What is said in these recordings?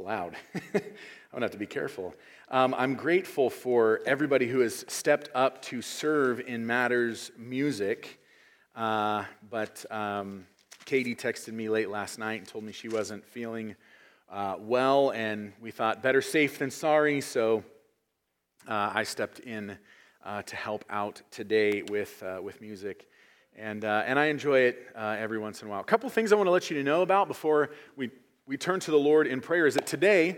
loud. I'm gonna have to be careful. Um, I'm grateful for everybody who has stepped up to serve in matters music. Uh, but um, Katie texted me late last night and told me she wasn't feeling uh, well, and we thought better safe than sorry, so uh, I stepped in uh, to help out today with, uh, with music. And, uh, and I enjoy it uh, every once in a while. A couple things I want to let you know about before we, we turn to the Lord in prayer is that today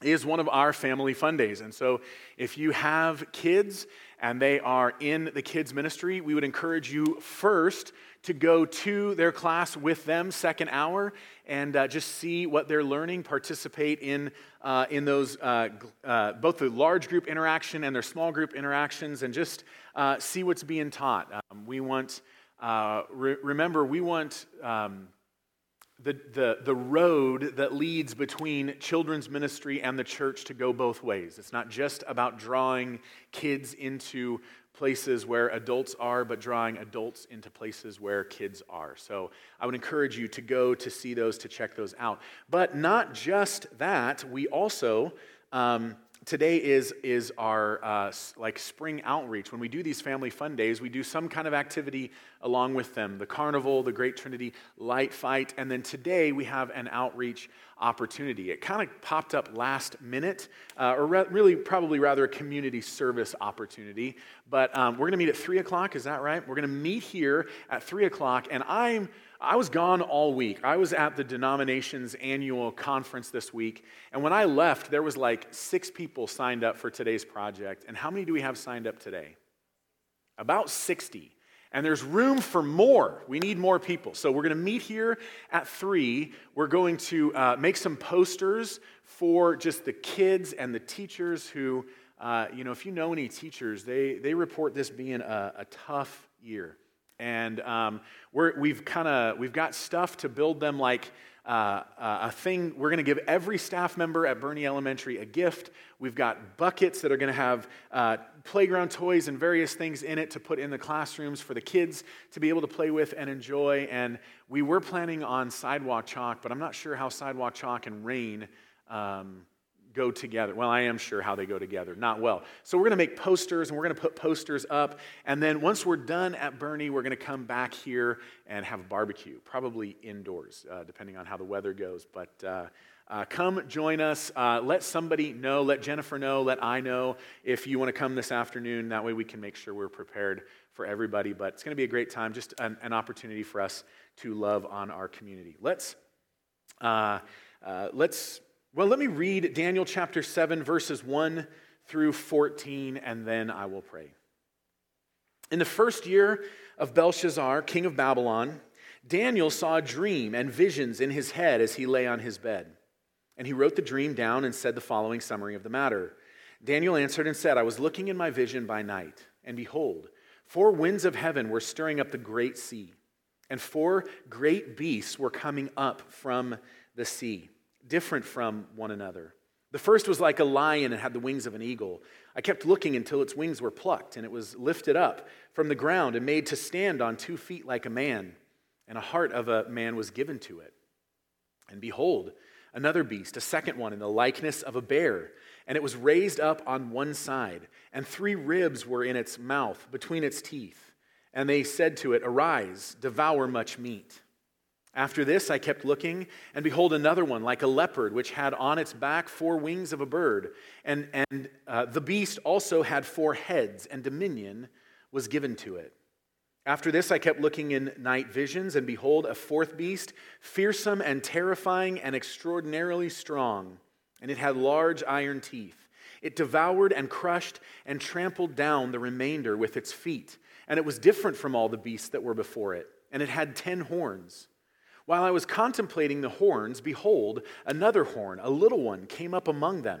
is one of our family fun days. And so if you have kids and they are in the kids' ministry, we would encourage you first to go to their class with them, second hour, and uh, just see what they're learning, participate in, uh, in those, uh, uh both the large group interaction and their small group interactions, and just uh, see what's being taught. Um, we want, uh, re- remember, we want um, the, the, the road that leads between children's ministry and the church to go both ways. It's not just about drawing kids into places where adults are, but drawing adults into places where kids are. So I would encourage you to go to see those, to check those out. But not just that, we also. Um, today is, is our uh, like spring outreach. When we do these family fun days we do some kind of activity along with them the carnival the great trinity light fight and then today we have an outreach opportunity. It kind of popped up last minute uh, or re- really probably rather a community service opportunity but um, we're going to meet at 3 o'clock is that right? We're going to meet here at 3 o'clock and i'm I was gone all week. I was at the denomination's annual conference this week. And when I left, there was like six people signed up for today's project. And how many do we have signed up today? About 60. And there's room for more. We need more people. So we're going to meet here at 3. We're going to uh, make some posters for just the kids and the teachers who, uh, you know, if you know any teachers, they, they report this being a, a tough year. And um, we have kind of we've got stuff to build them like uh, a thing. We're going to give every staff member at Boerne Elementary a gift. We've got buckets that are going to have uh, playground toys and various things in it to put in the classrooms for the kids to be able to play with and enjoy. And we were planning on sidewalk chalk, but I'm not sure how sidewalk chalk and rain. Um, go together. Well, I am sure how they go together. Not well. So we're going to make posters and we're going to put posters up. And then once we're done at Boerne, we're going to come back here and have a barbecue, probably indoors, uh, depending on how the weather goes. But uh, uh, come join us. Uh, let somebody know. Let Jennifer know. Let I know if you want to come this afternoon. That way we can make sure we're prepared for everybody. But it's going to be a great time, just an, an opportunity for us to love on our community. Let's. Uh, uh, let's well, let me read Daniel chapter 7, verses 1 through 14, and then I will pray. In the first year of Belshazzar, king of Babylon, Daniel saw a dream and visions in his head as he lay on his bed. And he wrote the dream down and said the following summary of the matter. Daniel answered and said, I was looking in my vision by night, and behold, four winds of heaven were stirring up the great sea, and four great beasts were coming up from the sea different from one another. The first was like a lion and had the wings of an eagle. I kept looking until its wings were plucked, and it was lifted up from the ground and made to stand on two feet like a man, and a heart of a man was given to it. And behold, another beast, a second one in the likeness of a bear, and it was raised up on one side, and three ribs were in its mouth between its teeth. And they said to it, Arise, devour much meat. After this, I kept looking, and behold, another one, like a leopard, which had on its back four wings of a bird. And, and uh, the beast also had four heads, and dominion was given to it. After this, I kept looking in night visions, and behold, a fourth beast, fearsome and terrifying and extraordinarily strong. And it had large iron teeth. It devoured and crushed and trampled down the remainder with its feet. And it was different from all the beasts that were before it. And it had ten horns. While I was contemplating the horns, behold, another horn, a little one, came up among them.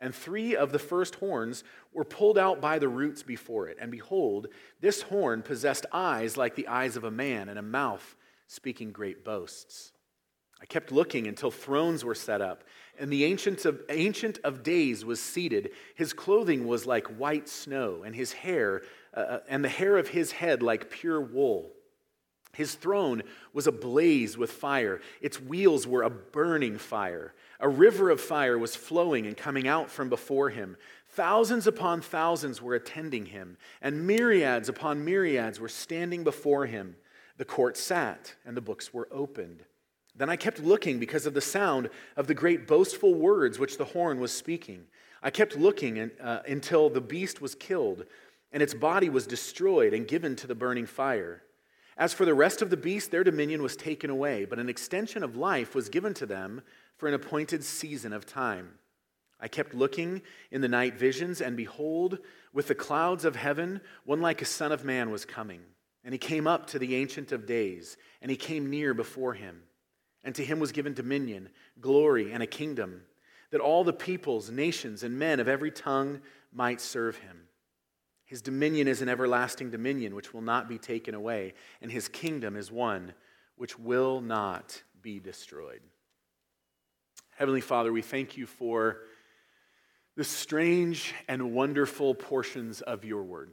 And three of the first horns were pulled out by the roots before it. And behold, this horn possessed eyes like the eyes of a man, and a mouth speaking great boasts. I kept looking until thrones were set up, and the ancient of, ancient of days was seated. His clothing was like white snow, and his hair, uh, uh and the hair of his head like pure wool. His throne was ablaze with fire. Its wheels were a burning fire. A river of fire was flowing and coming out from before him. Thousands upon thousands were attending him, and myriads upon myriads were standing before him. The court sat, and the books were opened. Then I kept looking because of the sound of the great boastful words which the horn was speaking. I kept looking uh, until the beast was killed, and its body was destroyed and given to the burning fire. As for the rest of the beasts, their dominion was taken away, but an extension of life was given to them for an appointed season of time. I kept looking in the night visions, and behold, with the clouds of heaven, one like a son of man was coming. And he came up to the Ancient of Days, and he came near before him. And to him was given dominion, glory, and a kingdom, that all the peoples, nations, and men of every tongue might serve him. His dominion is an everlasting dominion which will not be taken away, and his kingdom is one which will not be destroyed. Heavenly Father, we thank you for the strange and wonderful portions of your word.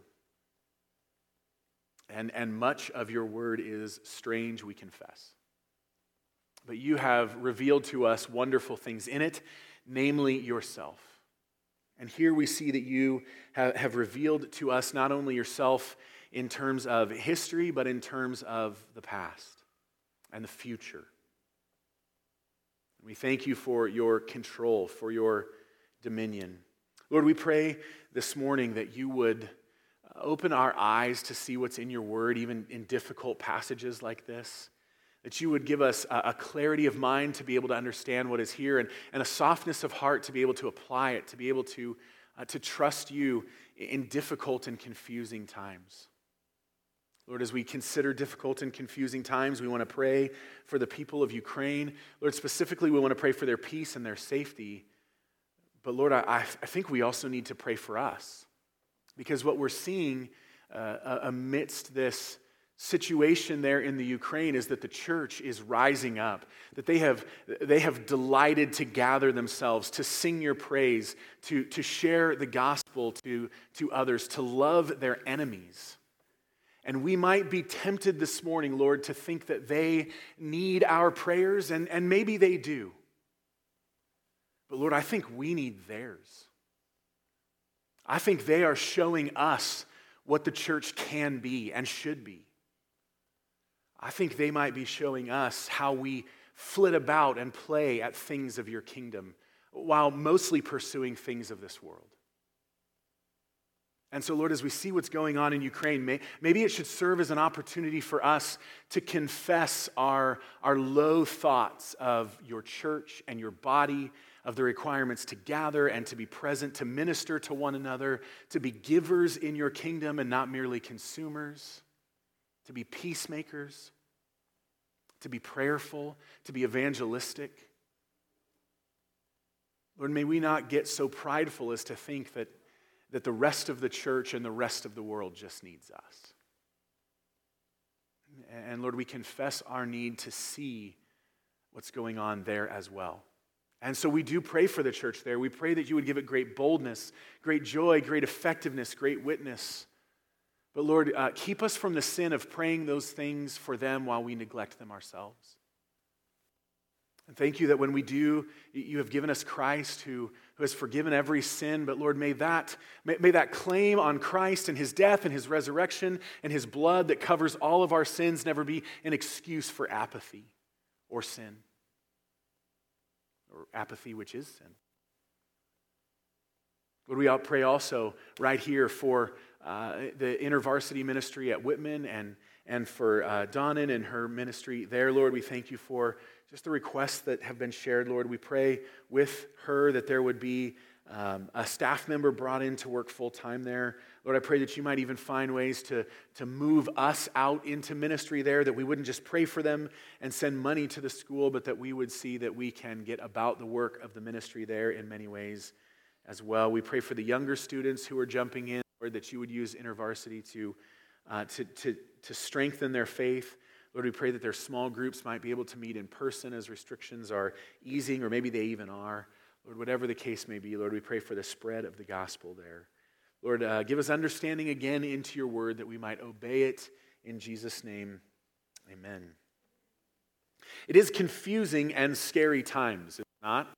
And, and much of your word is strange, we confess. But you have revealed to us wonderful things in it, namely yourself. And here we see that you have revealed to us not only yourself in terms of history, but in terms of the past and the future. We thank you for your control, for your dominion. Lord, we pray this morning that you would uh, open our eyes to see what's in your word, even in difficult passages like this that you would give us a, clarity of mind to be able to understand what is here and, and a softness of heart to be able to apply it, to be able to, uh, to trust you in difficult and confusing times. Lord, as we consider difficult and confusing times, we want to pray for the people of Ukraine. Lord, specifically, we want to pray for their peace and their safety. But Lord, I, I think we also need to pray for us because what we're seeing uh, amidst this situation there in the Ukraine is that the church is rising up, that they have, they have delighted to gather themselves, to sing your praise, to, to share the gospel to, to others, to love their enemies. And we might be tempted this morning, Lord, to think that they need our prayers, and, and maybe they do. But Lord, I think we need theirs. I think they are showing us what the church can be and should be. I think they might be showing us how we flit about and play at things of your kingdom while mostly pursuing things of this world. And so, Lord, as we see what's going on in Ukraine, may, maybe it should serve as an opportunity for us to confess our, our low thoughts of your church and your body, of the requirements to gather and to be present, to minister to one another, to be givers in your kingdom and not merely consumers, to be peacemakers to be prayerful, to be evangelistic. Lord, may we not get so prideful as to think that, that the rest of the church and the rest of the world just needs us. And Lord, we confess our need to see what's going on there as well. And so we do pray for the church there. We pray that you would give it great boldness, great joy, great effectiveness, great witness. But Lord, uh, keep us from the sin of praying those things for them while we neglect them ourselves. And thank you that when we do, you have given us Christ who, who has forgiven every sin. But Lord, may that, may, may that claim on Christ and his death and his resurrection and his blood that covers all of our sins never be an excuse for apathy or sin, or apathy, which is sin. Lord, we pray also right here for uh, the intervarsity ministry at Whitman and, and for uh, Donnan and her ministry there, Lord. We thank you for just the requests that have been shared, Lord. We pray with her that there would be um, a staff member brought in to work full time there. Lord, I pray that you might even find ways to, to move us out into ministry there, that we wouldn't just pray for them and send money to the school, but that we would see that we can get about the work of the ministry there in many ways as well. We pray for the younger students who are jumping in. Lord, that you would use InterVarsity to, uh, to, to, to strengthen their faith. Lord, we pray that their small groups might be able to meet in person as restrictions are easing, or maybe they even are. Lord, whatever the case may be, Lord, we pray for the spread of the gospel there. Lord, uh, give us understanding again into your word that we might obey it in Jesus' name. Amen. It is confusing and scary times, is it not?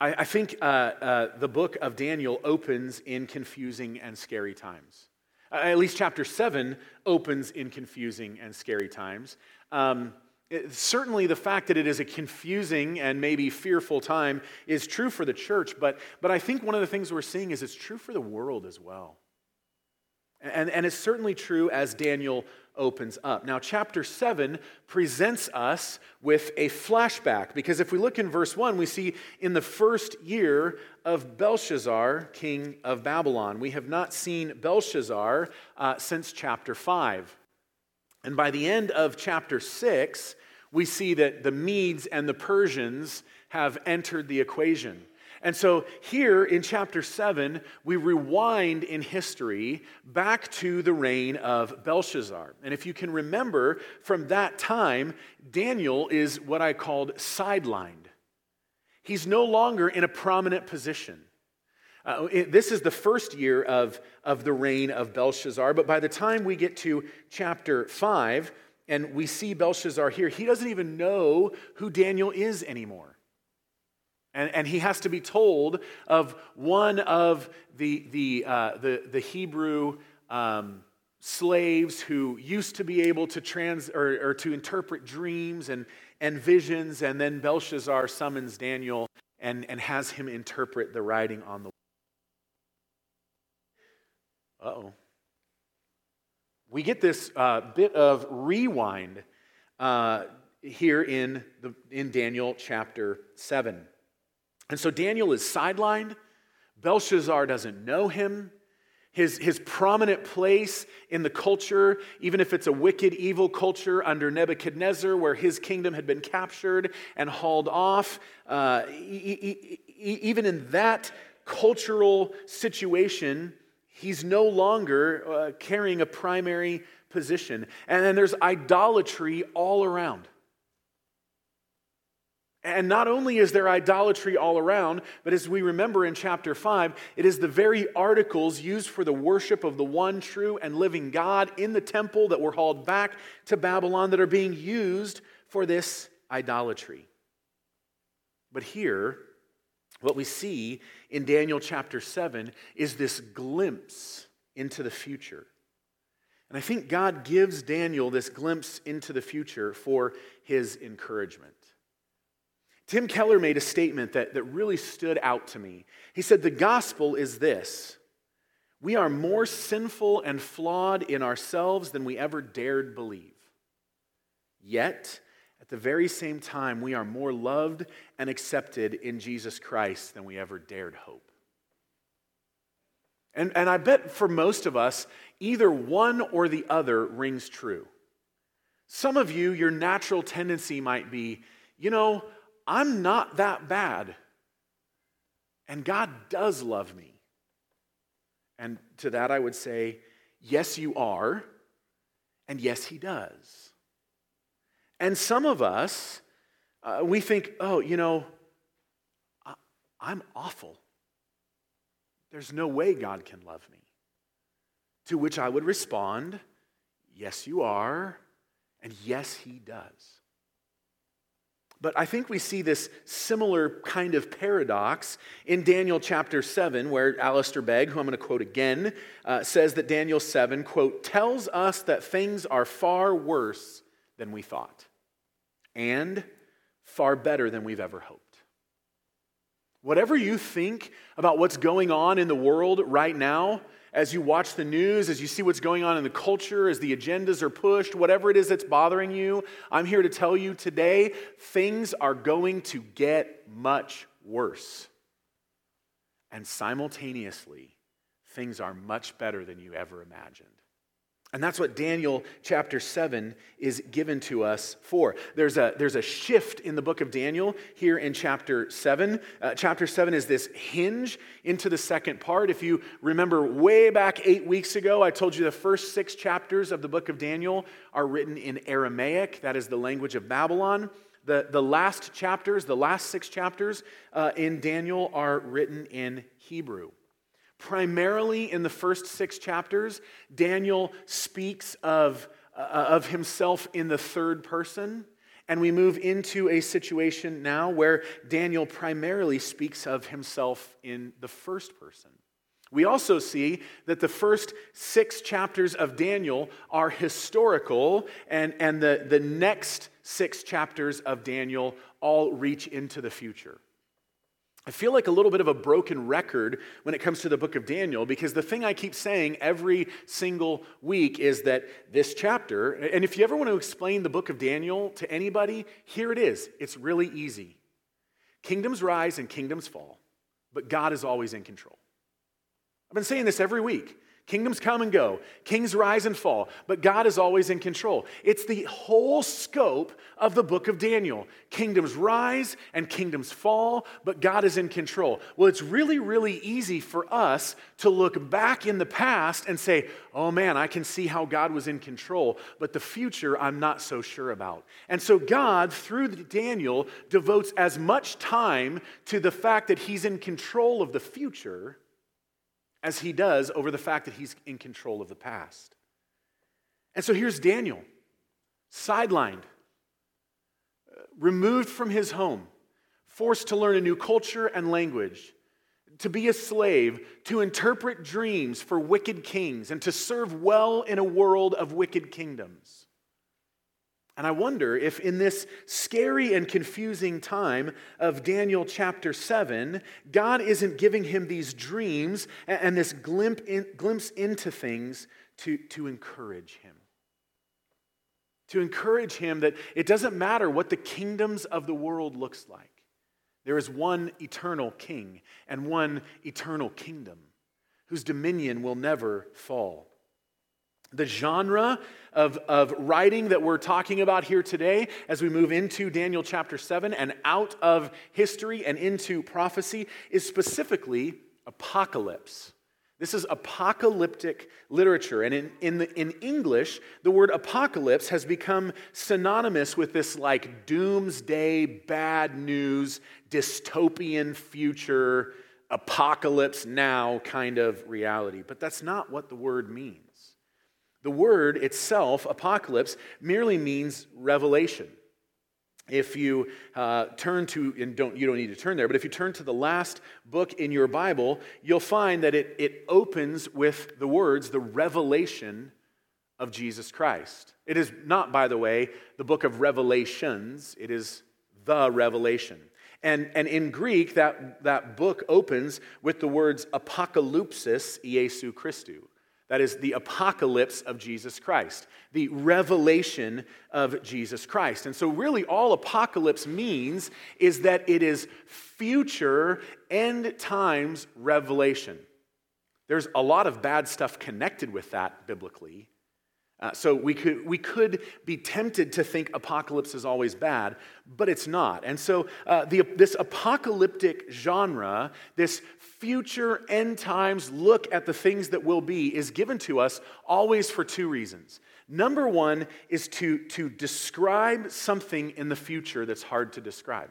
I, I think uh, uh, the book of Daniel opens in confusing and scary times. Uh, at least chapter 7 opens in confusing and scary times. Um, it, certainly, the fact that it is a confusing and maybe fearful time is true for the church, but, but I think one of the things we're seeing is it's true for the world as well. And, and it's certainly true as Daniel opens up. Now, chapter 7 presents us with a flashback because if we look in verse 1, we see in the first year of Belshazzar, king of Babylon. We have not seen Belshazzar uh, since chapter 5. And by the end of chapter 6, we see that the Medes and the Persians have entered the equation. And so here in chapter 7, we rewind in history back to the reign of Belshazzar. And if you can remember from that time, Daniel is what I called sidelined. He's no longer in a prominent position. Uh, it, this is the first year of, of the reign of Belshazzar, but by the time we get to chapter 5 and we see Belshazzar here, he doesn't even know who Daniel is anymore. And, and he has to be told of one of the, the, uh, the, the Hebrew um, slaves who used to be able to trans or, or to interpret dreams and, and visions. And then Belshazzar summons Daniel and, and has him interpret the writing on the oh. We get this uh, bit of rewind uh, here in, the, in Daniel chapter 7. And so Daniel is sidelined. Belshazzar doesn't know him. His, his prominent place in the culture, even if it's a wicked, evil culture under Nebuchadnezzar, where his kingdom had been captured and hauled off, uh, e- e- even in that cultural situation, he's no longer uh, carrying a primary position. And then there's idolatry all around. And not only is there idolatry all around, but as we remember in chapter 5, it is the very articles used for the worship of the one true and living God in the temple that were hauled back to Babylon that are being used for this idolatry. But here, what we see in Daniel chapter 7 is this glimpse into the future. And I think God gives Daniel this glimpse into the future for his encouragement. Tim Keller made a statement that, that really stood out to me. He said, The gospel is this we are more sinful and flawed in ourselves than we ever dared believe. Yet, at the very same time, we are more loved and accepted in Jesus Christ than we ever dared hope. And, and I bet for most of us, either one or the other rings true. Some of you, your natural tendency might be, you know, I'm not that bad. And God does love me. And to that I would say, yes, you are. And yes, He does. And some of us, uh, we think, oh, you know, I, I'm awful. There's no way God can love me. To which I would respond, yes, you are. And yes, He does. But I think we see this similar kind of paradox in Daniel chapter 7, where Alistair Begg, who I'm going to quote again, uh, says that Daniel 7, quote, tells us that things are far worse than we thought and far better than we've ever hoped. Whatever you think about what's going on in the world right now, as you watch the news, as you see what's going on in the culture, as the agendas are pushed, whatever it is that's bothering you, I'm here to tell you today things are going to get much worse. And simultaneously, things are much better than you ever imagined. And that's what Daniel chapter 7 is given to us for. There's a, there's a shift in the book of Daniel here in chapter 7. Uh, chapter 7 is this hinge into the second part. If you remember way back eight weeks ago, I told you the first six chapters of the book of Daniel are written in Aramaic, that is the language of Babylon. The, the last chapters, the last six chapters uh, in Daniel, are written in Hebrew. Primarily in the first six chapters, Daniel speaks of, uh, of himself in the third person. And we move into a situation now where Daniel primarily speaks of himself in the first person. We also see that the first six chapters of Daniel are historical, and, and the, the next six chapters of Daniel all reach into the future. I feel like a little bit of a broken record when it comes to the book of Daniel because the thing I keep saying every single week is that this chapter, and if you ever want to explain the book of Daniel to anybody, here it is. It's really easy. Kingdoms rise and kingdoms fall, but God is always in control. I've been saying this every week. Kingdoms come and go, kings rise and fall, but God is always in control. It's the whole scope of the book of Daniel. Kingdoms rise and kingdoms fall, but God is in control. Well, it's really, really easy for us to look back in the past and say, oh man, I can see how God was in control, but the future I'm not so sure about. And so God, through Daniel, devotes as much time to the fact that he's in control of the future as he does over the fact that he's in control of the past. And so here's Daniel, sidelined, removed from his home, forced to learn a new culture and language, to be a slave, to interpret dreams for wicked kings, and to serve well in a world of wicked kingdoms. And I wonder if in this scary and confusing time of Daniel chapter 7, God isn't giving him these dreams and this glimpse into things to, to encourage him. To encourage him that it doesn't matter what the kingdoms of the world looks like. There is one eternal king and one eternal kingdom whose dominion will never fall. The genre of, of writing that we're talking about here today, as we move into Daniel chapter 7 and out of history and into prophecy, is specifically apocalypse. This is apocalyptic literature. And in, in, the, in English, the word apocalypse has become synonymous with this like doomsday, bad news, dystopian future, apocalypse now kind of reality. But that's not what the word means. The word itself, apocalypse, merely means revelation. If you uh, turn to, and don't, you don't need to turn there, but if you turn to the last book in your Bible, you'll find that it, it opens with the words, the revelation of Jesus Christ. It is not, by the way, the book of Revelations, it is the revelation. And, and in Greek, that, that book opens with the words apocalypsis Iesu Christou. That is the apocalypse of Jesus Christ, the revelation of Jesus Christ. And so, really, all apocalypse means is that it is future end times revelation. There's a lot of bad stuff connected with that biblically. Uh, so we could, we could be tempted to think apocalypse is always bad, but it's not. And so uh, the, this apocalyptic genre, this future end times look at the things that will be, is given to us always for two reasons. Number one is to, to describe something in the future that's hard to describe.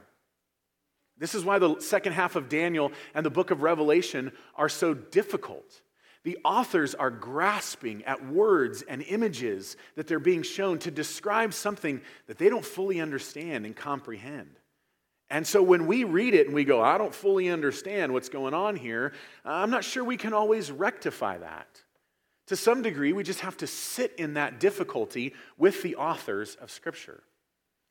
This is why the second half of Daniel and the book of Revelation are so difficult the authors are grasping at words and images that they're being shown to describe something that they don't fully understand and comprehend. And so when we read it and we go, I don't fully understand what's going on here, uh, I'm not sure we can always rectify that. To some degree, we just have to sit in that difficulty with the authors of Scripture.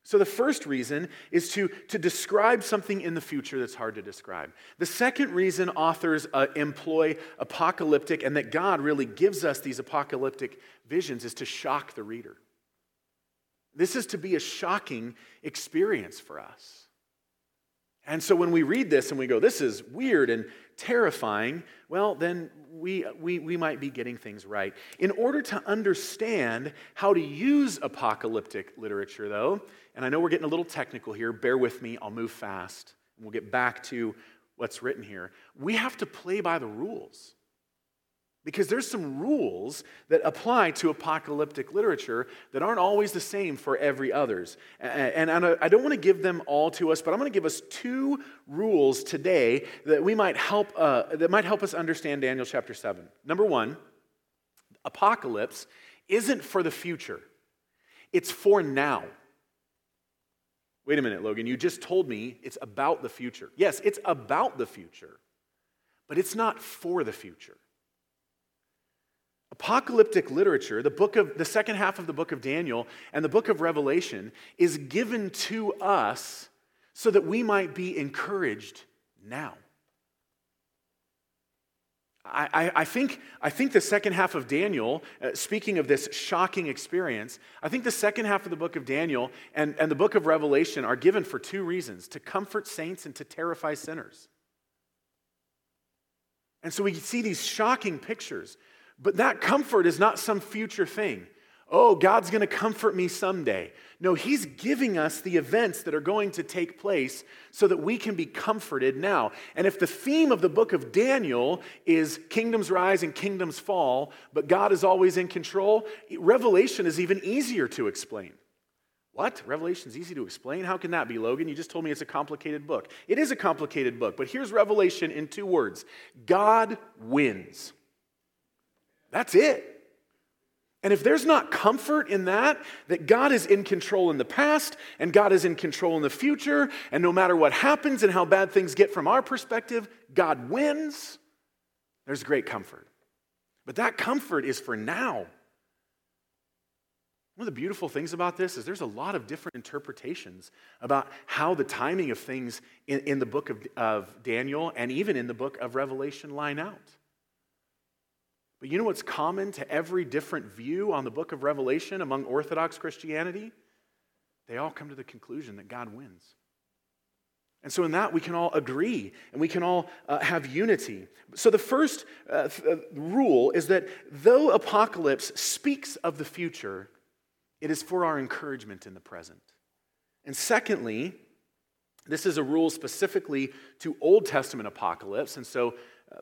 So, the first reason is to, to describe something in the future that's hard to describe. The second reason authors uh, employ apocalyptic and that God really gives us these apocalyptic visions is to shock the reader. This is to be a shocking experience for us. And so, when we read this and we go, this is weird and terrifying, well, then we, we, we might be getting things right. In order to understand how to use apocalyptic literature, though, and I know we're getting a little technical here, bear with me, I'll move fast, and we'll get back to what's written here. We have to play by the rules. Because there's some rules that apply to apocalyptic literature that aren't always the same for every others. And I don't want to give them all to us, but I'm going to give us two rules today that we might help uh, that might help us understand Daniel chapter 7. Number 1, apocalypse isn't for the future. It's for now. Wait a minute, Logan, you just told me it's about the future. Yes, it's about the future, but it's not for the future. Apocalyptic literature, the book of the second half of the book of Daniel and the book of Revelation is given to us so that we might be encouraged now. I, I, think, I think the second half of Daniel, uh, speaking of this shocking experience, I think the second half of the book of Daniel and, and the book of Revelation are given for two reasons to comfort saints and to terrify sinners. And so we see these shocking pictures, but that comfort is not some future thing oh, God's going to comfort me someday. No, He's giving us the events that are going to take place so that we can be comforted now. And if the theme of the book of Daniel is kingdoms rise and kingdoms fall, but God is always in control, Revelation is even easier to explain. What? Revelation's easy to explain? How can that be, Logan? You just told me it's a complicated book. It is a complicated book, but here's Revelation in two words God wins. That's it. And if there's not comfort in that, that God is in control in the past and God is in control in the future, and no matter what happens and how bad things get from our perspective, God wins, there's great comfort. But that comfort is for now. One of the beautiful things about this is there's a lot of different interpretations about how the timing of things in, in the book of, of Daniel and even in the book of Revelation line out. But you know what's common to every different view on the book of Revelation among Orthodox Christianity? They all come to the conclusion that God wins. And so, in that, we can all agree and we can all uh, have unity. So, the first uh, th- uh, rule is that though Apocalypse speaks of the future, it is for our encouragement in the present. And secondly, this is a rule specifically to Old Testament apocalypse. And so,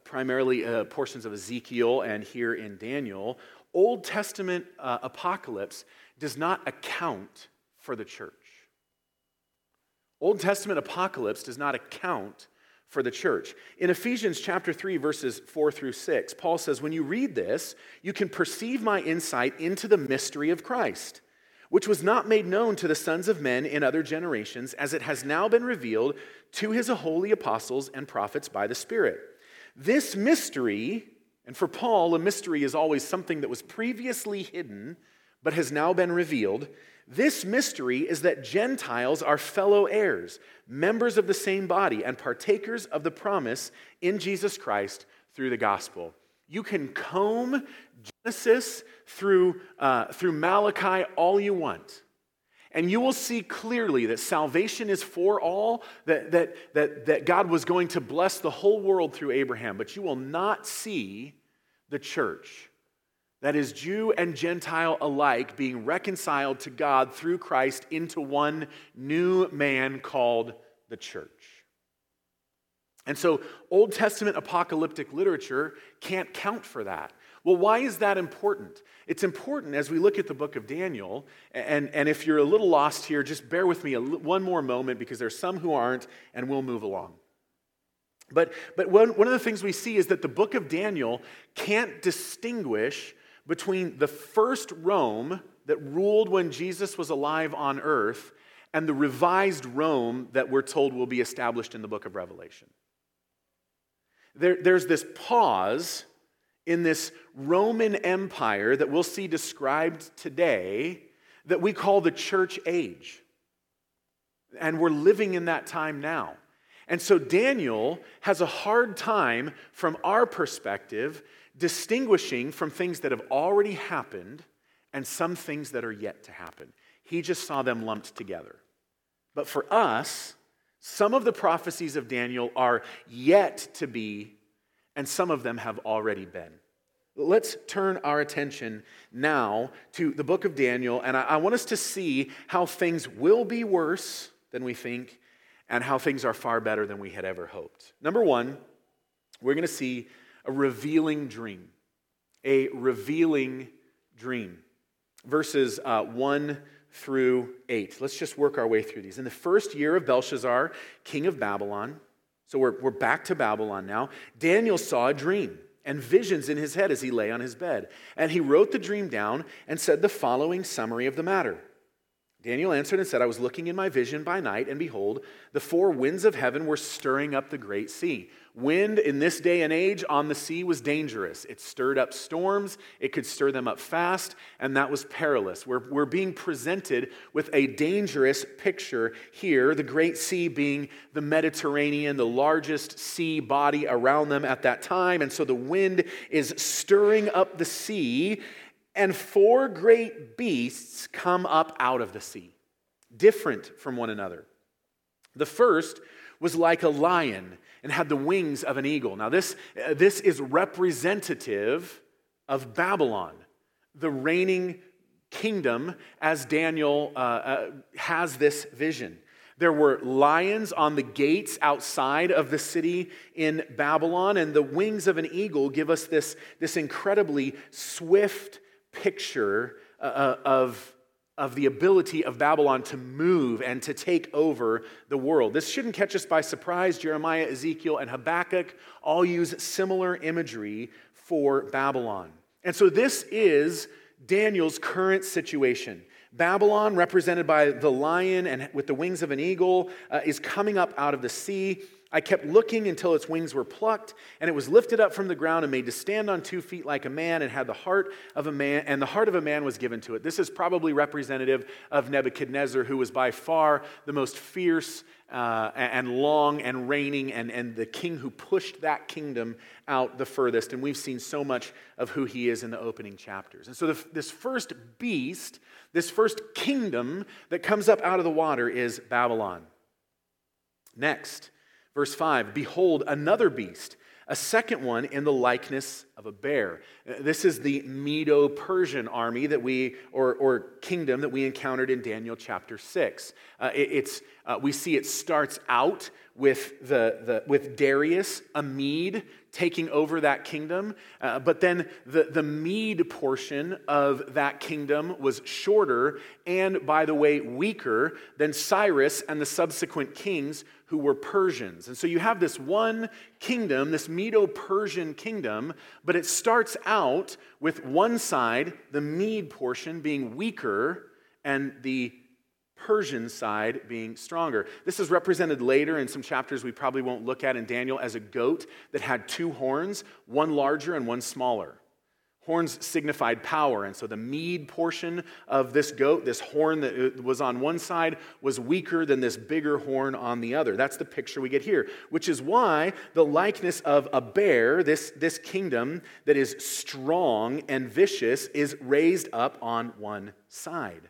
primarily uh, portions of Ezekiel and here in Daniel, Old Testament uh, apocalypse does not account for the church. Old Testament apocalypse does not account for the church. In Ephesians chapter 3 verses 4 through 6, Paul says, "When you read this, you can perceive my insight into the mystery of Christ, which was not made known to the sons of men in other generations, as it has now been revealed to his holy apostles and prophets by the Spirit." This mystery, and for Paul, a mystery is always something that was previously hidden but has now been revealed. This mystery is that Gentiles are fellow heirs, members of the same body, and partakers of the promise in Jesus Christ through the gospel. You can comb Genesis through, uh, through Malachi all you want. And you will see clearly that salvation is for all, that, that, that, that God was going to bless the whole world through Abraham, but you will not see the church. That is, Jew and Gentile alike being reconciled to God through Christ into one new man called the church. And so, Old Testament apocalyptic literature can't count for that. Well, why is that important? It's important as we look at the book of Daniel, and, and if you're a little lost here, just bear with me a, one more moment because there's some who aren't, and we'll move along. But, but one, one of the things we see is that the book of Daniel can't distinguish between the first Rome that ruled when Jesus was alive on earth and the revised Rome that we're told will be established in the book of Revelation. There, there's this pause in this Roman Empire that we'll see described today that we call the church age. And we're living in that time now. And so Daniel has a hard time, from our perspective, distinguishing from things that have already happened and some things that are yet to happen. He just saw them lumped together. But for us, some of the prophecies of Daniel are yet to be and some of them have already been. Let's turn our attention now to the book of Daniel, and I, want us to see how things will be worse than we think and how things are far better than we had ever hoped. Number one, we're going to see a revealing dream. A revealing dream. Verses uh, 1 through 8. Let's just work our way through these. In the first year of Belshazzar, king of Babylon, so we're, we're back to Babylon now. Daniel saw a dream and visions in his head as he lay on his bed. And he wrote the dream down and said the following summary of the matter Daniel answered and said, I was looking in my vision by night, and behold, the four winds of heaven were stirring up the great sea. Wind in this day and age on the sea was dangerous. It stirred up storms, it could stir them up fast, and that was perilous. We're, we're being presented with a dangerous picture here, the great sea being the Mediterranean, the largest sea body around them at that time. And so the wind is stirring up the sea, and four great beasts come up out of the sea, different from one another. The first was like a lion and had the wings of an eagle. Now, this, uh, this is representative of Babylon, the reigning kingdom, as Daniel uh, uh, has this vision. There were lions on the gates outside of the city in Babylon, and the wings of an eagle give us this, this incredibly swift picture uh, uh, of, of the ability of Babylon to move and to take over the world. This shouldn't catch us by surprise. Jeremiah, Ezekiel, and Habakkuk all use similar imagery for Babylon. And so this is Daniel's current situation. Babylon, represented by the lion and with the wings of an eagle, uh, is coming up out of the sea. I kept looking until its wings were plucked, and it was lifted up from the ground and made to stand on two feet like a man, and had the heart of a man, and the heart of a man was given to it. This is probably representative of Nebuchadnezzar, who was by far the most fierce uh, and long and reigning, and, and the king who pushed that kingdom out the furthest. And we've seen so much of who he is in the opening chapters. And so, the, this first beast, this first kingdom that comes up out of the water is Babylon. Next, Verse 5 Behold, another beast, a second one in the likeness of a bear. This is the Medo Persian army that we, or, or kingdom that we encountered in Daniel chapter 6. Uh, it, it's, uh, we see it starts out with, the, the, with Darius, a Mede, taking over that kingdom. Uh, but then the, the Mede portion of that kingdom was shorter and, by the way, weaker than Cyrus and the subsequent kings who were Persians. And so you have this one kingdom, this Medo Persian kingdom, but it starts out with one side, the Mede portion, being weaker and the Persian side being stronger. This is represented later in some chapters we probably won't look at in Daniel as a goat that had two horns, one larger and one smaller. Horns signified power, and so the Mede portion of this goat, this horn that was on one side, was weaker than this bigger horn on the other. That's the picture we get here, which is why the likeness of a bear, this, this kingdom that is strong and vicious, is raised up on one side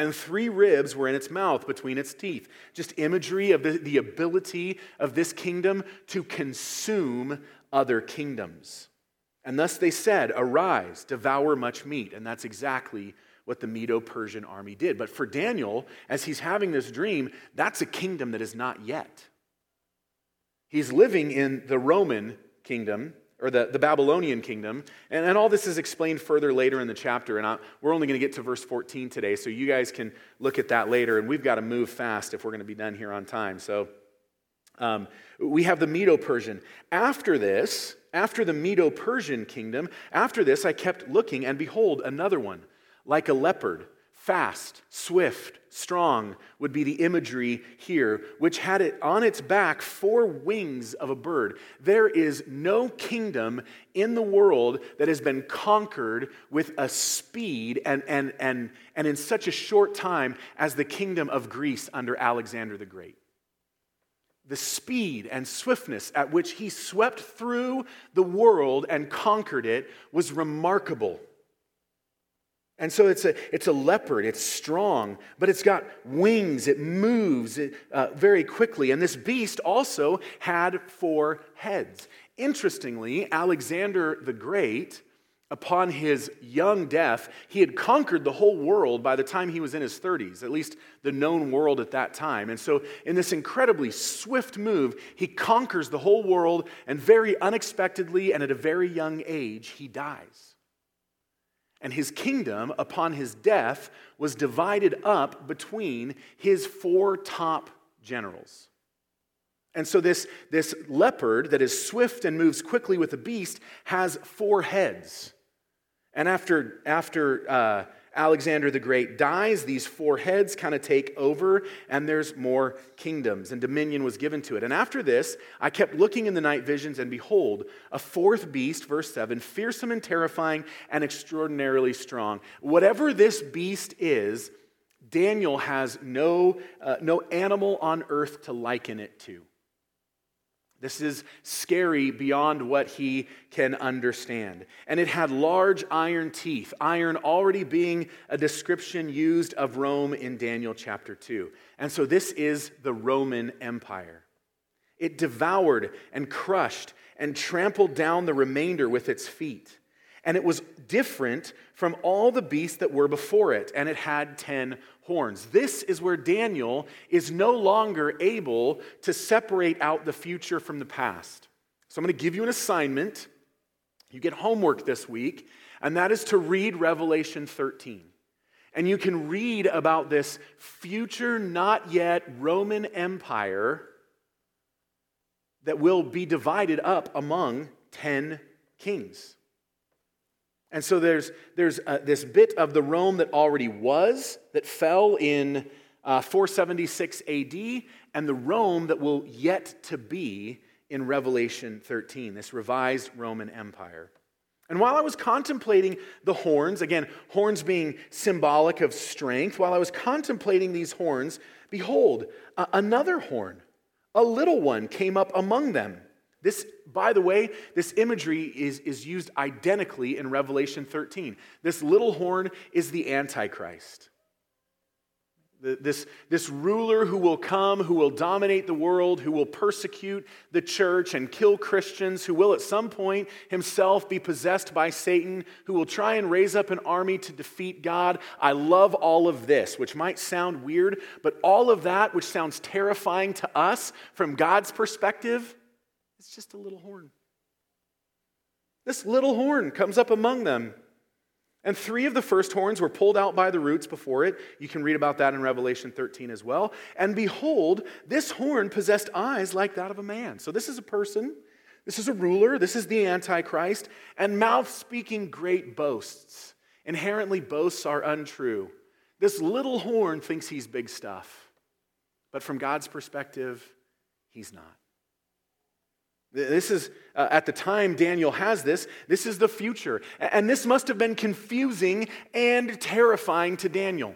and three ribs were in its mouth between its teeth. Just imagery of the, the ability of this kingdom to consume other kingdoms. And thus they said, Arise, devour much meat. And that's exactly what the Medo Persian army did. But for Daniel, as he's having this dream, that's a kingdom that is not yet. He's living in the Roman kingdom, or the, the Babylonian kingdom. And, and all this is explained further later in the chapter. And I, we're only going to get to verse 14 today, so you guys can look at that later. And we've got to move fast if we're going to be done here on time. So um, we have the Medo Persian. After this, after the Medo Persian kingdom, after this, I kept looking, and behold, another one, like a leopard fast, swift, strong would be the imagery here, which had it on its back four wings of a bird. There is no kingdom in the world that has been conquered with a speed and, and, and, and in such a short time as the kingdom of Greece under Alexander the Great. The speed and swiftness at which he swept through the world and conquered it was remarkable. And so it's a, it's a leopard, it's strong, but it's got wings, it moves uh, very quickly. And this beast also had four heads. Interestingly, Alexander the Great, upon his young death, he had conquered the whole world by the time he was in his 30s, at least the known world at that time. And so, in this incredibly swift move, he conquers the whole world, and very unexpectedly and at a very young age, he dies. And his kingdom, upon his death, was divided up between his four top generals. And so, this, this leopard that is swift and moves quickly with a beast has four heads. And after, after, uh, Alexander the Great dies, these four heads kind of take over, and there's more kingdoms, and dominion was given to it. And after this, I kept looking in the night visions, and behold, a fourth beast, verse 7, fearsome and terrifying and extraordinarily strong. Whatever this beast is, Daniel has no, uh, no animal on earth to liken it to. This is scary beyond what he can understand. And it had large iron teeth, iron already being a description used of Rome in Daniel chapter 2. And so this is the Roman Empire. It devoured and crushed and trampled down the remainder with its feet. And it was different from all the beasts that were before it, and it had ten horns. This is where Daniel is no longer able to separate out the future from the past. So I'm going to give you an assignment. You get homework this week, and that is to read Revelation 13. And you can read about this future, not yet Roman Empire that will be divided up among 10 kings. And so there's, there's uh, this bit of the Rome that already was, that fell in uh, 476 AD, and the Rome that will yet to be in Revelation 13, this revised Roman Empire. And while I was contemplating the horns, again, horns being symbolic of strength, while I was contemplating these horns, behold, uh, another horn, a little one, came up among them. This, by the way, this imagery is, is used identically in Revelation 13. This little horn is the Antichrist. This, this ruler who will come, who will dominate the world, who will persecute the church and kill Christians, who will at some point himself be possessed by Satan, who will try and raise up an army to defeat God. I love all of this, which might sound weird, but all of that, which sounds terrifying to us from God's perspective, it's just a little horn. This little horn comes up among them. And three of the first horns were pulled out by the roots before it. You can read about that in Revelation 13 as well. And behold, this horn possessed eyes like that of a man. So this is a person, this is a ruler, this is the Antichrist, and mouth speaking great boasts. Inherently, boasts are untrue. This little horn thinks he's big stuff, but from God's perspective, he's not. This is, uh, at the time Daniel has this, this is the future. And this must have been confusing and terrifying to Daniel.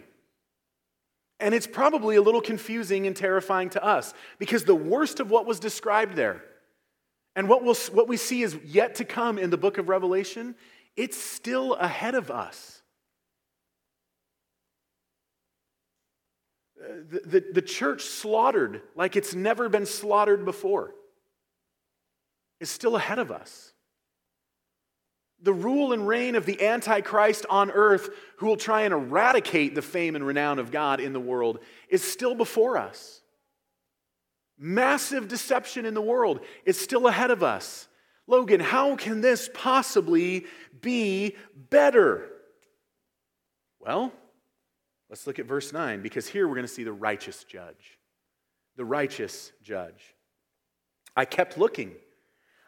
And it's probably a little confusing and terrifying to us because the worst of what was described there and what, we'll, what we see is yet to come in the book of Revelation, it's still ahead of us. Uh, the, the, the church slaughtered like it's never been slaughtered before is still ahead of us. The rule and reign of the Antichrist on earth, who will try and eradicate the fame and renown of God in the world, is still before us. Massive deception in the world is still ahead of us. Logan, how can this possibly be better? Well, let's look at verse 9 because here we're going to see the righteous judge. The righteous judge. I kept looking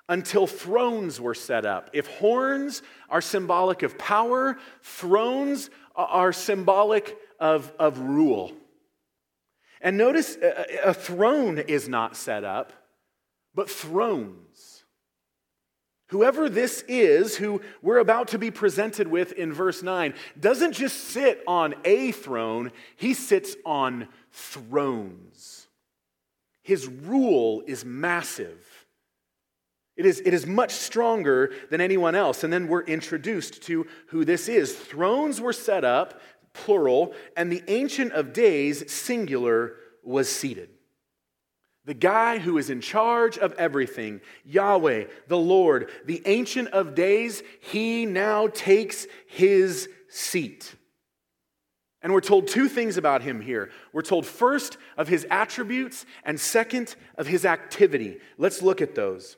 until thrones were set up. If horns are symbolic of power, thrones are symbolic of, of rule. And notice a, a throne is not set up, but thrones. Whoever this is, who we're about to be presented with in verse 9, doesn't just sit on a throne, he sits on thrones. His rule is massive. It is, it is much stronger than anyone else. And then we're introduced to who this is. Thrones were set up, plural, and the Ancient of Days, singular, was seated. The guy who is in charge of everything, Yahweh, the Lord, the Ancient of Days, he now takes his seat. And we're told two things about him here. We're told first of his attributes, and second of his activity. Let's look at those.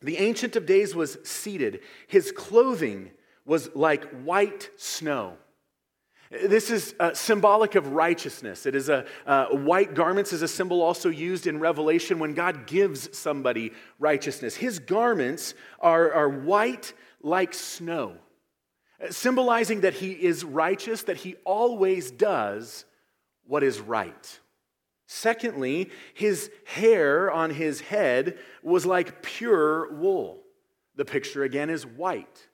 The Ancient of Days was seated. His clothing was like white snow. This is uh, symbolic of righteousness. It is a uh, white garments is a symbol also used in Revelation when God gives somebody righteousness. His garments are, are white like snow. symbolizing that he is righteous, that he always does what is right. Secondly, his hair on his head was like pure wool. The picture again is white.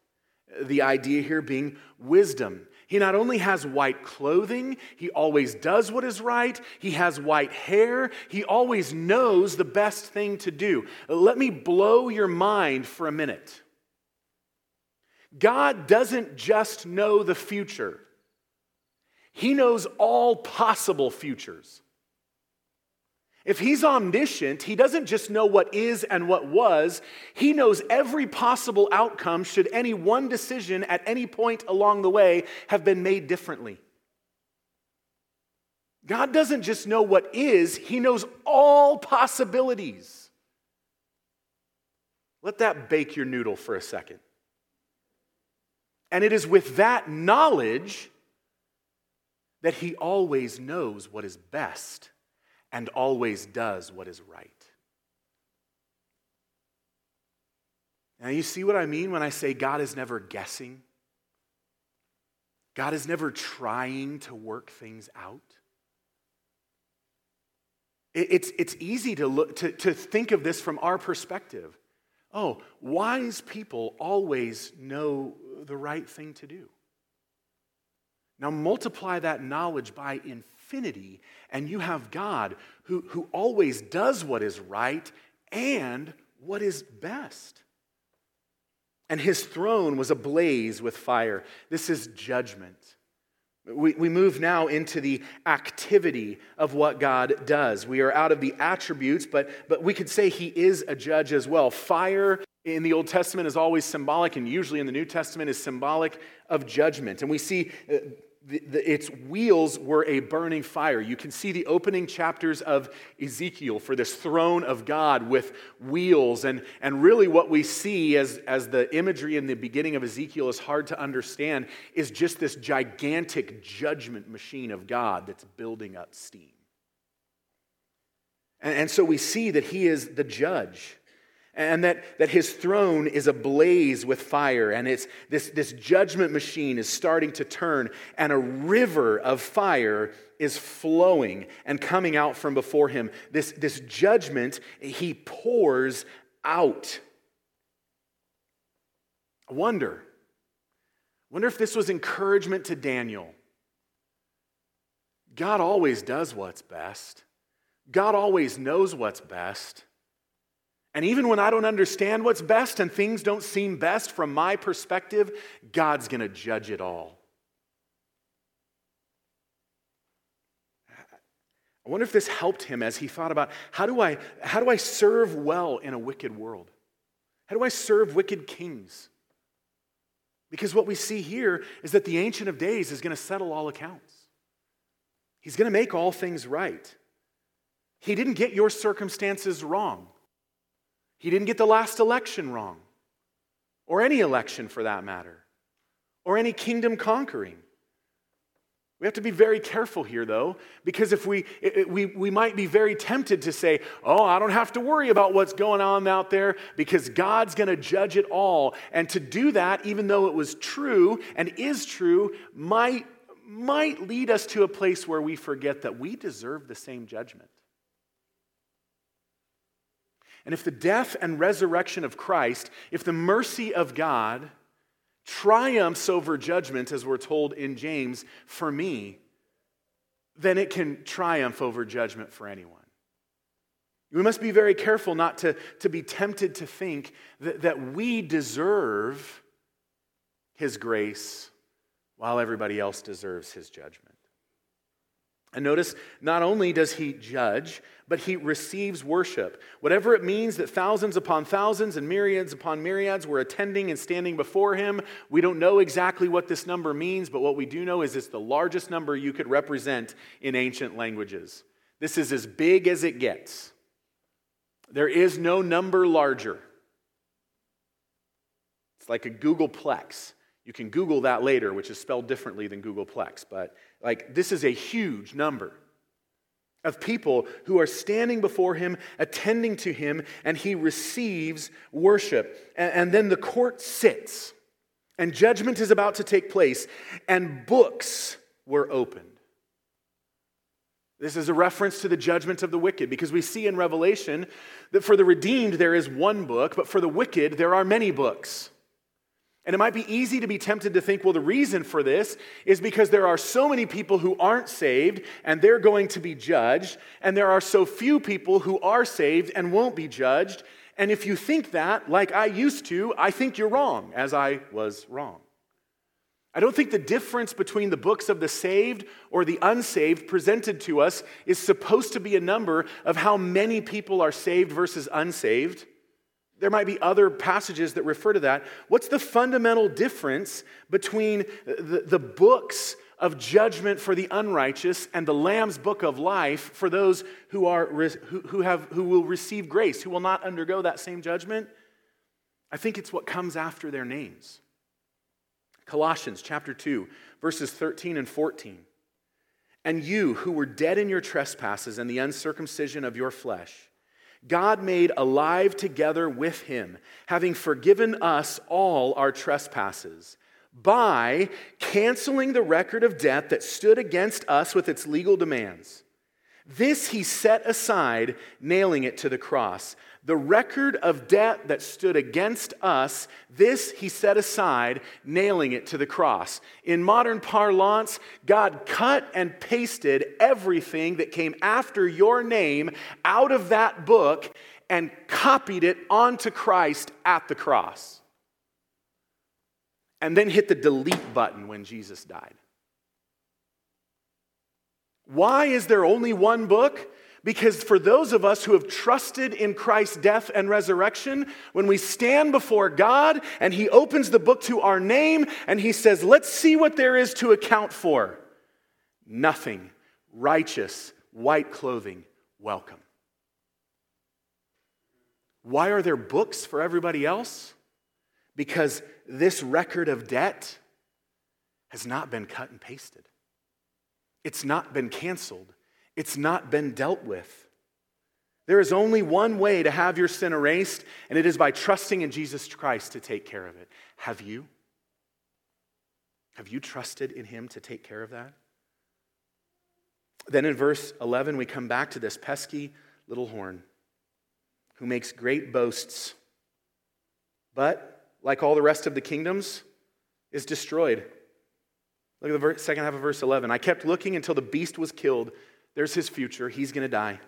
The idea here being wisdom. He not only has white clothing, he always does what is right, he has white hair, he always knows the best thing to do. Let me blow your mind for a minute. God doesn't just know the future, He knows all possible futures. If he's omniscient, he doesn't just know what is and what was, he knows every possible outcome should any one decision at any point along the way have been made differently. God doesn't just know what is, he knows all possibilities. Let that bake your noodle for a second. And it is with that knowledge that he always knows what is best and always does what is right. Now, you see what I mean when I say God is never guessing? God is never trying to work things out. It's, it's easy to, look, to, to think of this from our perspective. Oh, wise people always know the right thing to do. Now multiply that knowledge by infinity, and you have God who, who always does what is right and what is best. And his throne was ablaze with fire. This is judgment. We, we move now into the activity of what God does. We are out of the attributes, but, but we could say he is a judge as well. Fire in the Old Testament is always symbolic, and usually in the New Testament is symbolic of judgment. And we see uh, the, the, its wheels were a burning fire. You can see the opening chapters of Ezekiel for this throne of God with wheels. And, and really, what we see as, as the imagery in the beginning of Ezekiel is hard to understand is just this gigantic judgment machine of God that's building up steam. And, and so we see that he is the judge and that, that his throne is ablaze with fire, and it's, this, this judgment machine is starting to turn, and a river of fire is flowing and coming out from before him. This, this judgment he pours out. Wonder, wonder if this was encouragement to Daniel. God always does what's best. God always knows what's best. And even when I don't understand what's best and things don't seem best from my perspective, God's going to judge it all. I wonder if this helped him as he thought about how do I, how do I serve well in a wicked world? How do I serve wicked kings? Because what we see here is that the Ancient of Days is going to settle all accounts. He's going to make all things right. He didn't get your circumstances wrong. He didn't get the last election wrong, or any election for that matter, or any kingdom conquering. We have to be very careful here, though, because if we, it, we, we might be very tempted to say, oh, I don't have to worry about what's going on out there because God's going to judge it all. And to do that, even though it was true and is true, might, might lead us to a place where we forget that we deserve the same judgment. And if the death and resurrection of Christ, if the mercy of God triumphs over judgment, as we're told in James, for me, then it can triumph over judgment for anyone. We must be very careful not to, to be tempted to think that, that we deserve His grace while everybody else deserves His judgment. And notice, not only does he judge, but he receives worship. Whatever it means that thousands upon thousands and myriads upon myriads were attending and standing before him, we don't know exactly what this number means, but what we do know is it's the largest number you could represent in ancient languages. This is as big as it gets. There is no number larger. It's like a googolplex. You can Google that later, which is spelled differently than Googleplex, but like this is a huge number of people who are standing before him, attending to him, and he receives worship. And, and then the court sits. And judgment is about to take place, and books were opened. This is a reference to the judgment of the wicked because we see in Revelation that for the redeemed there is one book, but for the wicked there are many books. And it might be easy to be tempted to think, well, the reason for this is because there are so many people who aren't saved and they're going to be judged, and there are so few people who are saved and won't be judged. And if you think that, like I used to, I think you're wrong, as I was wrong. I don't think the difference between the books of the saved or the unsaved presented to us is supposed to be a number of how many people are saved versus unsaved. There might be other passages that refer to that. What's the fundamental difference between the, the books of judgment for the unrighteous and the Lamb's book of life for those who, are, who, who, have, who will receive grace, who will not undergo that same judgment? I think it's what comes after their names. Colossians chapter 2, verses 13 and 14. And you who were dead in your trespasses and the uncircumcision of your flesh, God made alive together with him, having forgiven us all our trespasses by canceling the record of debt that stood against us with its legal demands. This he set aside, nailing it to the cross. The record of debt that stood against us, this he set aside, nailing it to the cross. In modern parlance, God cut and pasted everything that came after your name out of that book and copied it onto Christ at the cross. And then hit the delete button when Jesus died. Why is there only one book? Because for those of us who have trusted in Christ's death and resurrection, when we stand before God and He opens the book to our name and He says, Let's see what there is to account for. Nothing. Righteous, white clothing, welcome. Why are there books for everybody else? Because this record of debt has not been cut and pasted. It's not been canceled. It's not been dealt with. There is only one way to have your sin erased, and it is by trusting in Jesus Christ to take care of it. Have you? Have you trusted in Him to take care of that? Then in verse 11, we come back to this pesky little horn who makes great boasts, but like all the rest of the kingdoms, is destroyed. Look at the second half of verse 11. I kept looking until the beast was killed there's his future. He's going to die.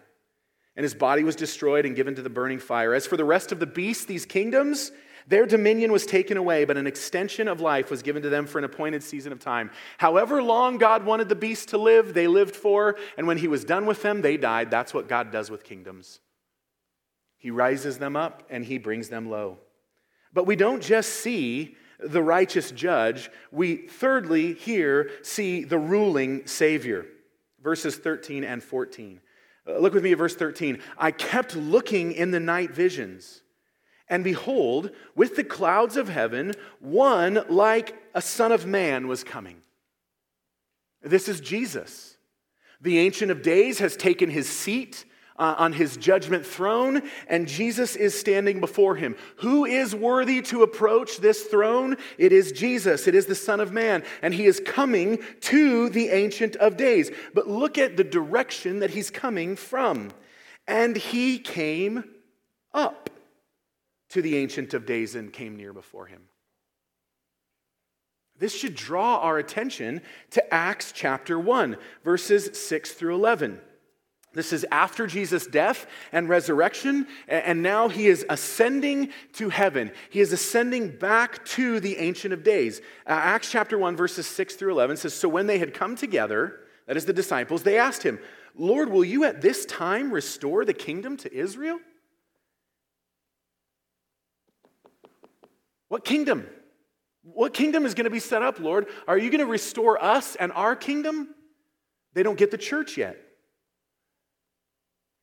And his body was destroyed and given to the burning fire. As for the rest of the beasts, these kingdoms, their dominion was taken away, but an extension of life was given to them for an appointed season of time. However long God wanted the beasts to live, they lived for, and when he was done with them, they died. That's what God does with kingdoms. He rises them up and he brings them low. But we don't just see the righteous judge, we thirdly here see the ruling Savior verses 13 and 14. Uh, look with me at verse 13. I kept looking in the night visions, and behold, with the clouds of heaven, one like a son of man was coming. This is Jesus. The Ancient of Days has taken his seat uh, on his judgment throne, and Jesus is standing before him. Who is worthy to approach this throne? It is Jesus, it is the Son of Man, and he is coming to the Ancient of Days. But look at the direction that he's coming from. And he came up to the Ancient of Days and came near before him. This should draw our attention to Acts chapter 1, verses 6 through 11. This is after Jesus' death and resurrection, and now he is ascending to heaven. He is ascending back to the Ancient of Days. Uh, Acts chapter 1, verses 6 through 11 says So when they had come together, that is the disciples, they asked him, Lord, will you at this time restore the kingdom to Israel? What kingdom? What kingdom is going to be set up, Lord? Are you going to restore us and our kingdom? They don't get the church yet.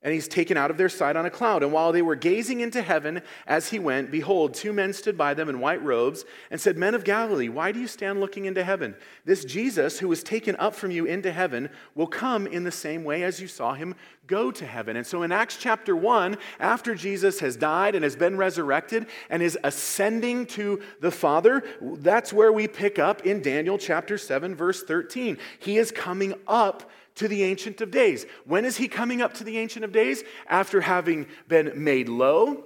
and he's taken out of their sight on a cloud. And while they were gazing into heaven as he went, behold, two men stood by them in white robes and said, Men of Galilee, why do you stand looking into heaven? This Jesus, who was taken up from you into heaven, will come in the same way as you saw him go to heaven. And so in Acts chapter 1, after Jesus has died and has been resurrected and is ascending to the Father, that's where we pick up in Daniel chapter 7, verse 13. He is coming up to the Ancient of Days. When is he coming up to the Ancient of Days? After having been made low,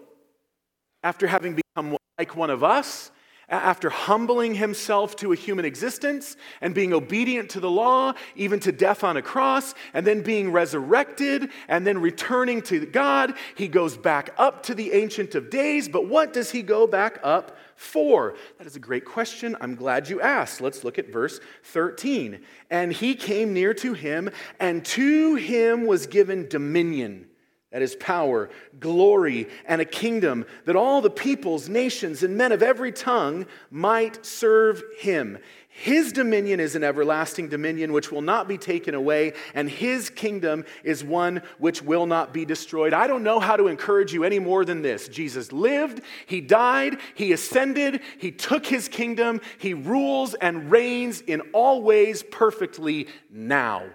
after having become like one of us, after humbling himself to a human existence and being obedient to the law, even to death on a cross, and then being resurrected and then returning to God, he goes back up to the Ancient of Days. But what does he go back up for? That is a great question. I'm glad you asked. Let's look at verse 13. And he came near to him, and to him was given dominion that is power, glory, and a kingdom, that all the peoples, nations, and men of every tongue might serve him. His dominion is an everlasting dominion which will not be taken away, and his kingdom is one which will not be destroyed. I don't know how to encourage you any more than this. Jesus lived, he died, he ascended, he took his kingdom, he rules and reigns in all ways perfectly now.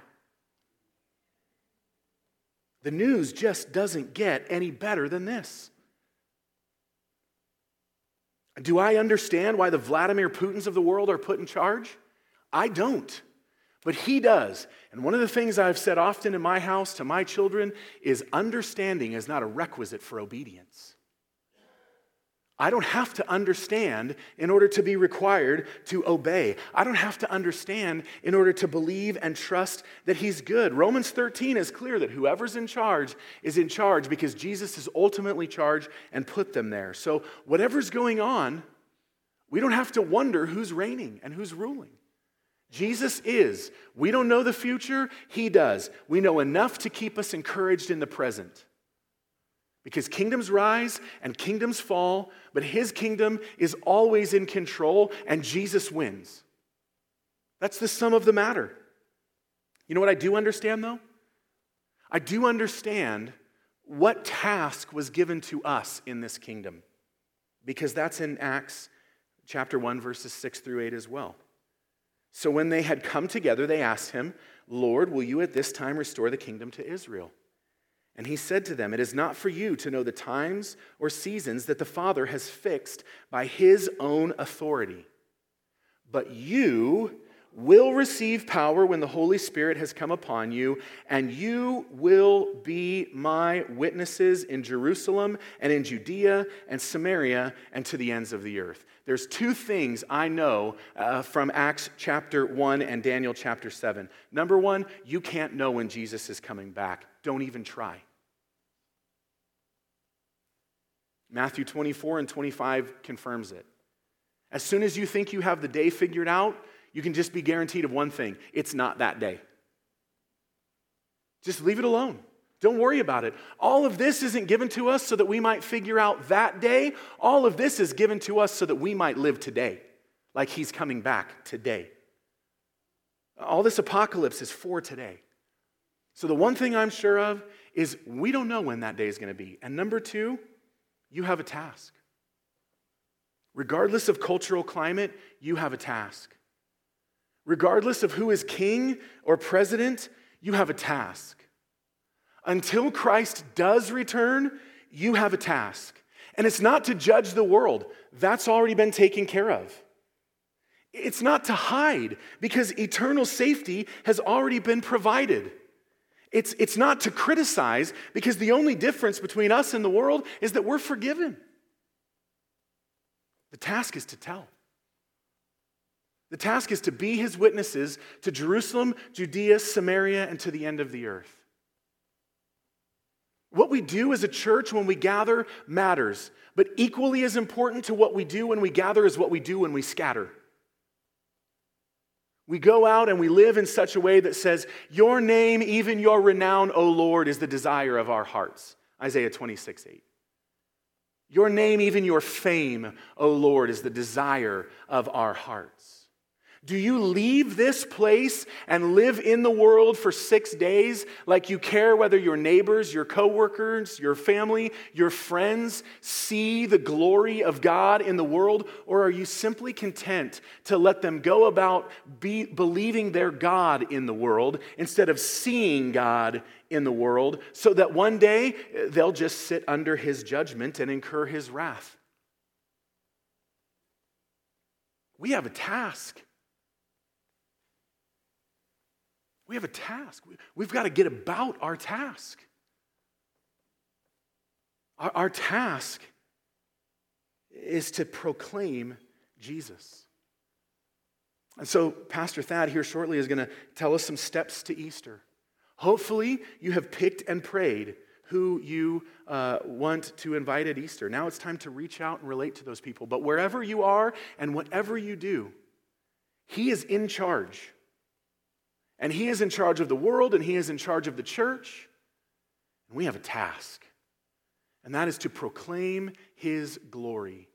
The news just doesn't get any better than this. Do I understand why the Vladimir Putins of the world are put in charge? I don't. But he does. And one of the things I've said often in my house to my children is understanding is not a requisite for obedience. I don't have to understand in order to be required to obey. I don't have to understand in order to believe and trust that He's good. Romans 13 is clear that whoever's in charge is in charge because Jesus is ultimately charged and put them there. So, whatever's going on, we don't have to wonder who's reigning and who's ruling. Jesus is. We don't know the future, He does. We know enough to keep us encouraged in the present. Because kingdoms rise and kingdoms fall, but his kingdom is always in control and Jesus wins. That's the sum of the matter. You know what I do understand though? I do understand what task was given to us in this kingdom, because that's in Acts chapter 1, verses 6 through 8 as well. So when they had come together, they asked him, Lord, will you at this time restore the kingdom to Israel? And he said to them, It is not for you to know the times or seasons that the Father has fixed by his own authority, but you will receive power when the Holy Spirit has come upon you, and you will be my witnesses in Jerusalem and in Judea and Samaria and to the ends of the earth. There's two things I know uh, from Acts chapter 1 and Daniel chapter 7. Number one, you can't know when Jesus is coming back. Don't even try. Matthew 24 and 25 confirms it. As soon as you think you have the day figured out, you can just be guaranteed of one thing it's not that day. Just leave it alone. Don't worry about it. All of this isn't given to us so that we might figure out that day. All of this is given to us so that we might live today, like He's coming back today. All this apocalypse is for today. So, the one thing I'm sure of is we don't know when that day is going to be. And number two, you have a task. Regardless of cultural climate, you have a task. Regardless of who is king or president, you have a task. Until Christ does return, you have a task. And it's not to judge the world, that's already been taken care of. It's not to hide because eternal safety has already been provided. It's, it's not to criticize because the only difference between us and the world is that we're forgiven. The task is to tell. The task is to be his witnesses to Jerusalem, Judea, Samaria, and to the end of the earth. What we do as a church when we gather matters, but equally as important to what we do when we gather is what we do when we scatter. We go out and we live in such a way that says, Your name, even your renown, O Lord, is the desire of our hearts. Isaiah 26, 8. Your name, even your fame, O Lord, is the desire of our hearts. Do you leave this place and live in the world for six days like you care whether your neighbors, your coworkers, your family, your friends see the glory of God in the world? Or are you simply content to let them go about be, believing their God in the world instead of seeing God in the world so that one day eh, they'll just sit under his judgment and incur his wrath? We have a task. We have a task. We've got to get about our task. Our, our task is to proclaim Jesus. And so, Pastor Thad here shortly is going to tell us some steps to Easter. Hopefully, you have picked and prayed who you uh, want to invite at Easter. Now it's time to reach out and relate to those people. But wherever you are and whatever you do, He is in charge. And He is in charge of the world and He is in charge of the church. And we have a task, and that is to proclaim His glory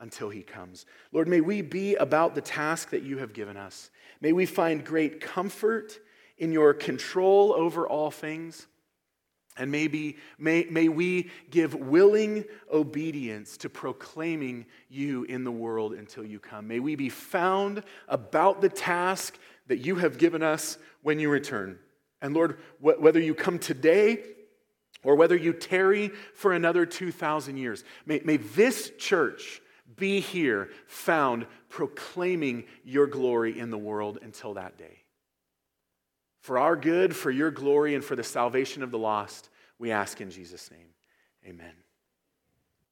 until He comes. Lord, may we be about the task that you have given us. May we find great comfort in your control over all things. And maybe, may, may we give willing obedience to proclaiming you in the world until you come. May we be found about the task that you have given us when you return. And Lord, wh- whether you come today or whether you tarry for another 2,000 years, may, may this church be here found proclaiming your glory in the world until that day. For our good, for your glory, and for the salvation of the lost, we ask in Jesus' name. Amen.